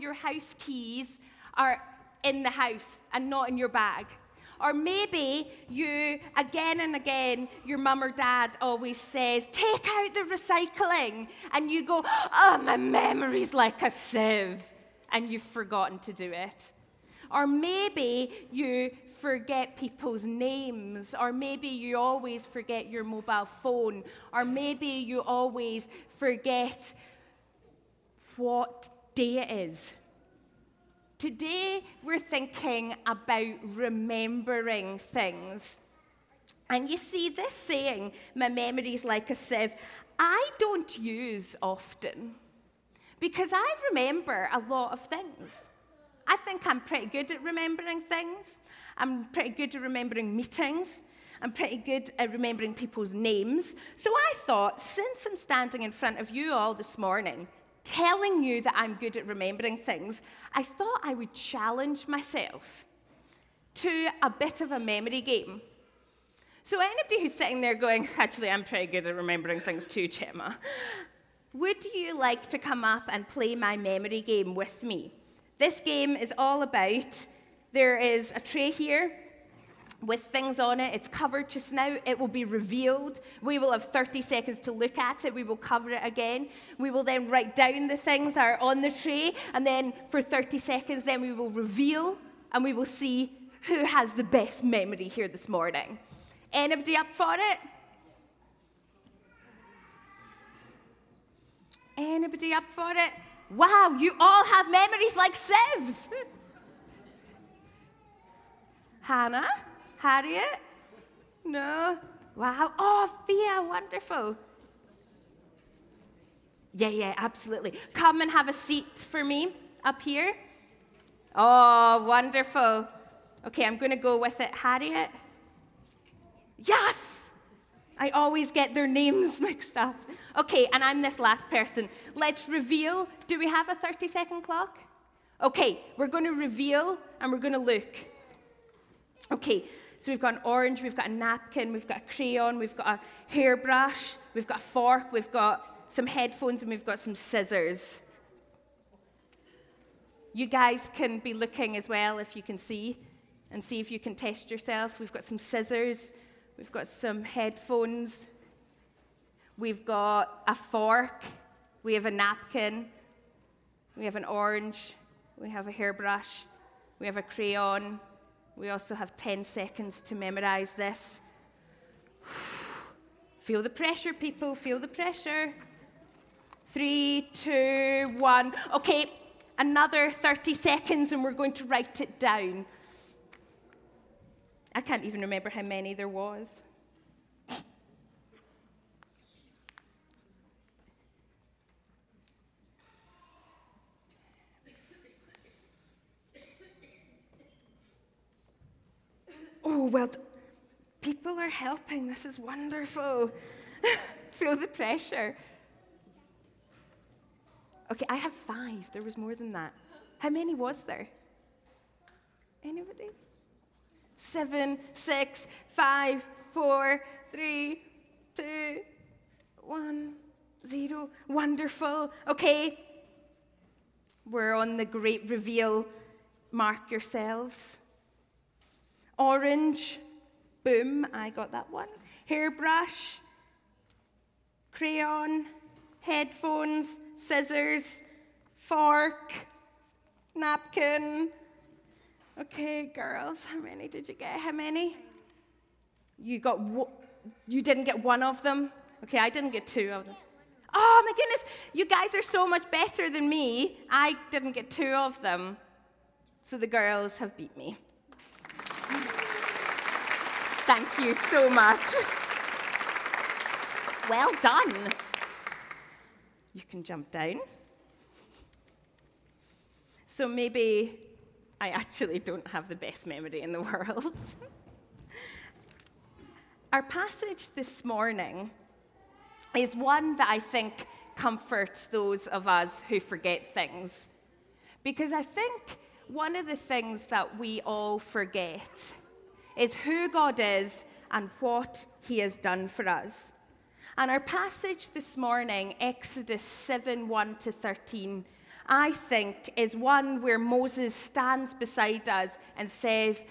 your house keys are in the house and not in your bag. Or maybe you, again and again, your mum or dad always says, take out the recycling. And you go, oh, my memory's like a sieve. And you've forgotten to do it. Or maybe you forget people's names, or maybe you always forget your mobile phone, or maybe you always forget what day it is. Today, we're thinking about remembering things. And you see, this saying, my memory's like a sieve, I don't use often because I remember a lot of things. I think I'm pretty good at remembering things. I'm pretty good at remembering meetings. I'm pretty good at remembering people's names. So I thought, since I'm standing in front of you all this morning, telling you that I'm good at remembering things, I thought I would challenge myself to a bit of a memory game. So, anybody who's sitting there going, actually, I'm pretty good at remembering things too, Gemma, would you like to come up and play my memory game with me? This game is all about there is a tray here with things on it. It's covered just now. It will be revealed. We will have 30 seconds to look at it. We will cover it again. We will then write down the things that are on the tray. And then for 30 seconds, then we will reveal and we will see who has the best memory here this morning. Anybody up for it? Anybody up for it? Wow, you all have memories like sieves. Hannah? Harriet? No? Wow. Oh, Fia, wonderful. Yeah, yeah, absolutely. Come and have a seat for me up here. Oh, wonderful. Okay, I'm going to go with it. Harriet? Yes! I always get their names mixed up. Okay, and I'm this last person. Let's reveal. Do we have a 30 second clock? Okay, we're going to reveal and we're going to look. Okay, so we've got an orange, we've got a napkin, we've got a crayon, we've got a hairbrush, we've got a fork, we've got some headphones, and we've got some scissors. You guys can be looking as well if you can see and see if you can test yourself. We've got some scissors, we've got some headphones, we've got a fork, we have a napkin, we have an orange, we have a hairbrush, we have a crayon, we also have 10 seconds to memorize this. Feel the pressure, people. Feel the pressure. Three, two, one. Okay, another 30 seconds, and we're going to write it down. I can't even remember how many there was. Oh, well, people are helping. This is wonderful. Feel the pressure. Okay, I have five. There was more than that. How many was there? Anybody? Seven, six, five, four, three, two, one, zero. Wonderful. Okay. We're on the great reveal. Mark yourselves. Orange, boom, I got that one. Hairbrush, crayon, headphones, scissors, fork, napkin. Okay, girls, how many did you get? How many? You got you didn't get one of them? Okay, I didn't get two of them. Oh my goodness, you guys are so much better than me. I didn't get two of them. So the girls have beat me. Thank you so much. Well done. You can jump down. So maybe I actually don't have the best memory in the world. Our passage this morning is one that I think comforts those of us who forget things. Because I think one of the things that we all forget is who God is and what he has done for us. And our passage this morning, Exodus 7 1 to 13, I think, is one where Moses stands beside us and says,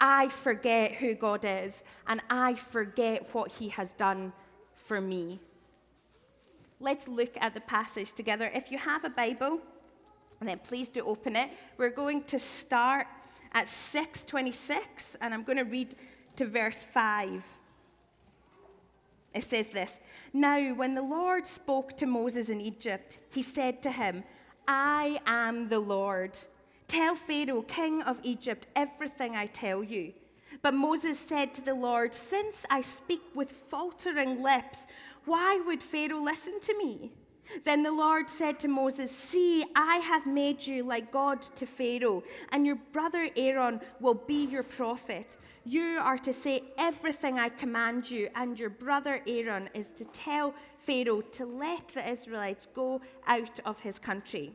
I forget who God is, and I forget what he has done for me. Let's look at the passage together. If you have a Bible, then please do open it. We're going to start at 626, and I'm going to read to verse 5. It says this Now, when the Lord spoke to Moses in Egypt, he said to him, I am the Lord. Tell Pharaoh, king of Egypt, everything I tell you. But Moses said to the Lord, Since I speak with faltering lips, why would Pharaoh listen to me? Then the Lord said to Moses, See, I have made you like God to Pharaoh, and your brother Aaron will be your prophet. You are to say everything I command you, and your brother Aaron is to tell Pharaoh to let the Israelites go out of his country.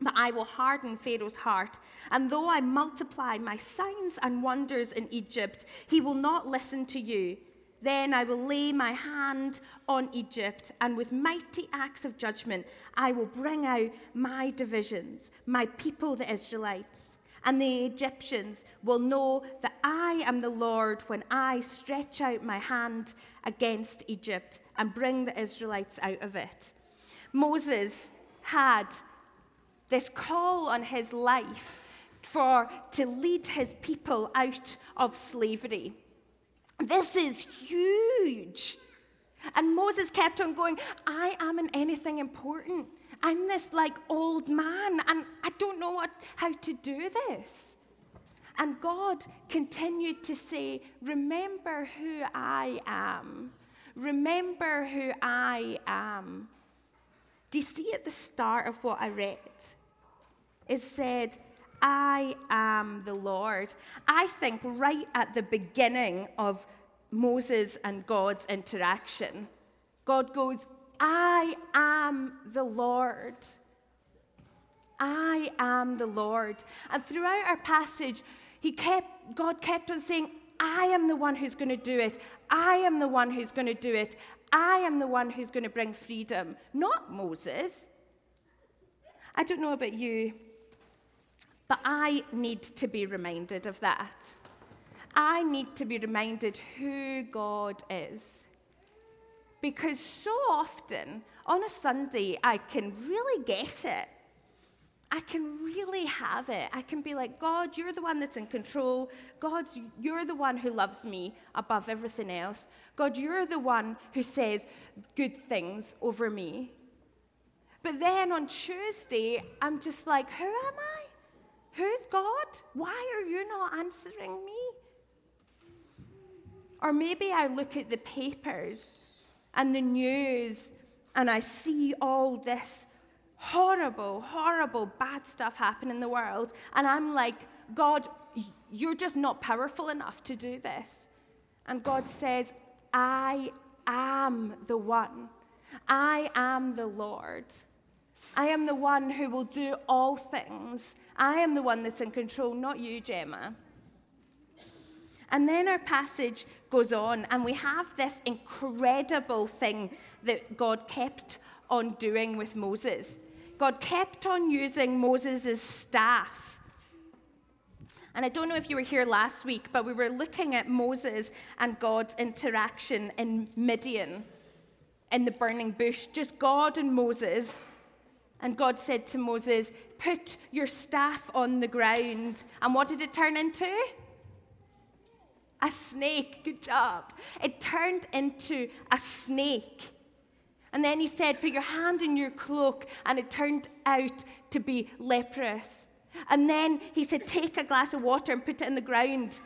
But I will harden Pharaoh's heart, and though I multiply my signs and wonders in Egypt, he will not listen to you. Then I will lay my hand on Egypt, and with mighty acts of judgment, I will bring out my divisions, my people, the Israelites. And the Egyptians will know that I am the Lord when I stretch out my hand against Egypt and bring the Israelites out of it. Moses had this call on his life for to lead his people out of slavery. This is huge. And Moses kept on going, I am in anything important. I'm this like old man, and I don't know what, how to do this. And God continued to say, Remember who I am. Remember who I am. Do you see at the start of what I read? It said, I am the Lord. I think right at the beginning of Moses and God's interaction, God goes, I am the Lord. I am the Lord. And throughout our passage, he kept, God kept on saying, I am the one who's going to do it. I am the one who's going to do it. I am the one who's going to bring freedom, not Moses. I don't know about you, but I need to be reminded of that. I need to be reminded who God is. Because so often on a Sunday, I can really get it. I can really have it. I can be like, God, you're the one that's in control. God, you're the one who loves me above everything else. God, you're the one who says good things over me. But then on Tuesday, I'm just like, who am I? Who's God? Why are you not answering me? Or maybe I look at the papers and the news and I see all this horrible, horrible, bad stuff happen in the world, and I'm like, God, you're just not powerful enough to do this. And God says, I am the one. I am the Lord. I am the one who will do all things. I am the one that's in control, not you, Gemma. And then our passage goes on, and we have this incredible thing that God kept on doing with Moses. God kept on using Moses' staff. And I don't know if you were here last week, but we were looking at Moses and God's interaction in Midian, in the burning bush, just God and Moses. And God said to Moses, Put your staff on the ground. And what did it turn into? A snake. Good job. It turned into a snake. And then he said, Put your hand in your cloak. And it turned out to be leprous. And then he said, Take a glass of water and put it in the ground.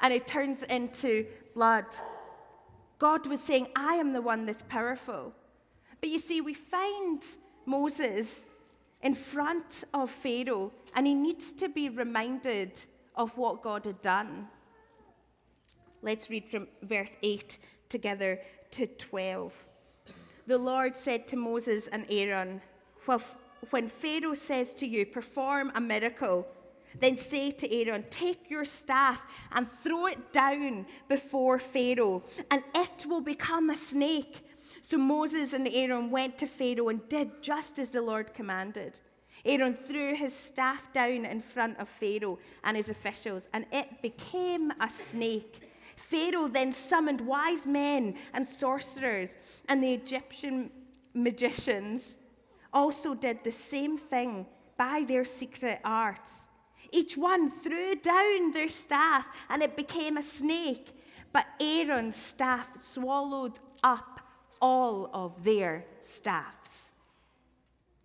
And it turns into blood. God was saying, I am the one that's powerful. But you see, we find Moses in front of Pharaoh, and he needs to be reminded of what God had done. Let's read from verse 8 together to 12. The Lord said to Moses and Aaron, When Pharaoh says to you, Perform a miracle, then say to Aaron, Take your staff and throw it down before Pharaoh, and it will become a snake. So Moses and Aaron went to Pharaoh and did just as the Lord commanded. Aaron threw his staff down in front of Pharaoh and his officials, and it became a snake. Pharaoh then summoned wise men and sorcerers, and the Egyptian magicians also did the same thing by their secret arts. Each one threw down their staff, and it became a snake. But Aaron's staff swallowed up all of their staffs.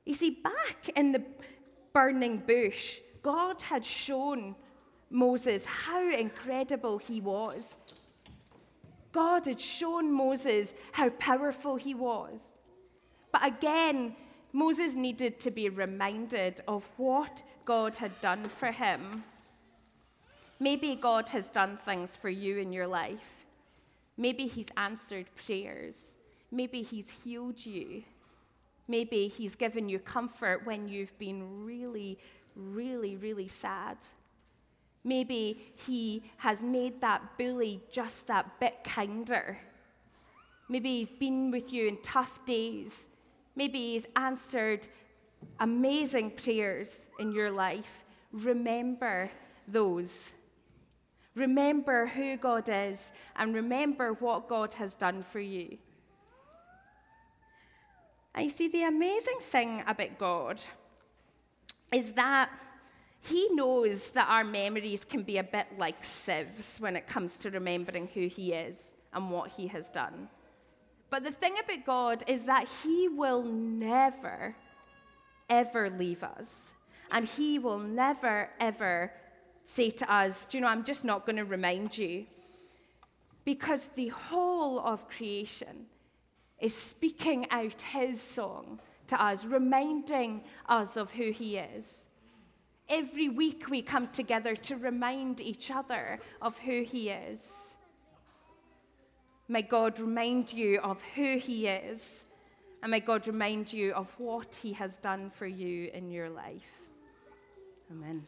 You see, back in the burning bush, God had shown Moses how incredible he was. God had shown Moses how powerful he was. But again, Moses needed to be reminded of what God had done for him. Maybe God has done things for you in your life. Maybe He's answered prayers. Maybe He's healed you. Maybe He's given you comfort when you've been really, really, really sad. Maybe He has made that bully just that bit kinder. Maybe He's been with you in tough days. Maybe He's answered amazing prayers in your life. Remember those. Remember who God is and remember what God has done for you. I see the amazing thing about God is that He knows that our memories can be a bit like sieves when it comes to remembering who He is and what He has done. But the thing about God is that He will never, ever leave us. And He will never, ever say to us, Do you know, I'm just not going to remind you. Because the whole of creation is speaking out His song to us, reminding us of who He is. Every week we come together to remind each other of who He is. May God remind you of who He is, and may God remind you of what He has done for you in your life. Amen.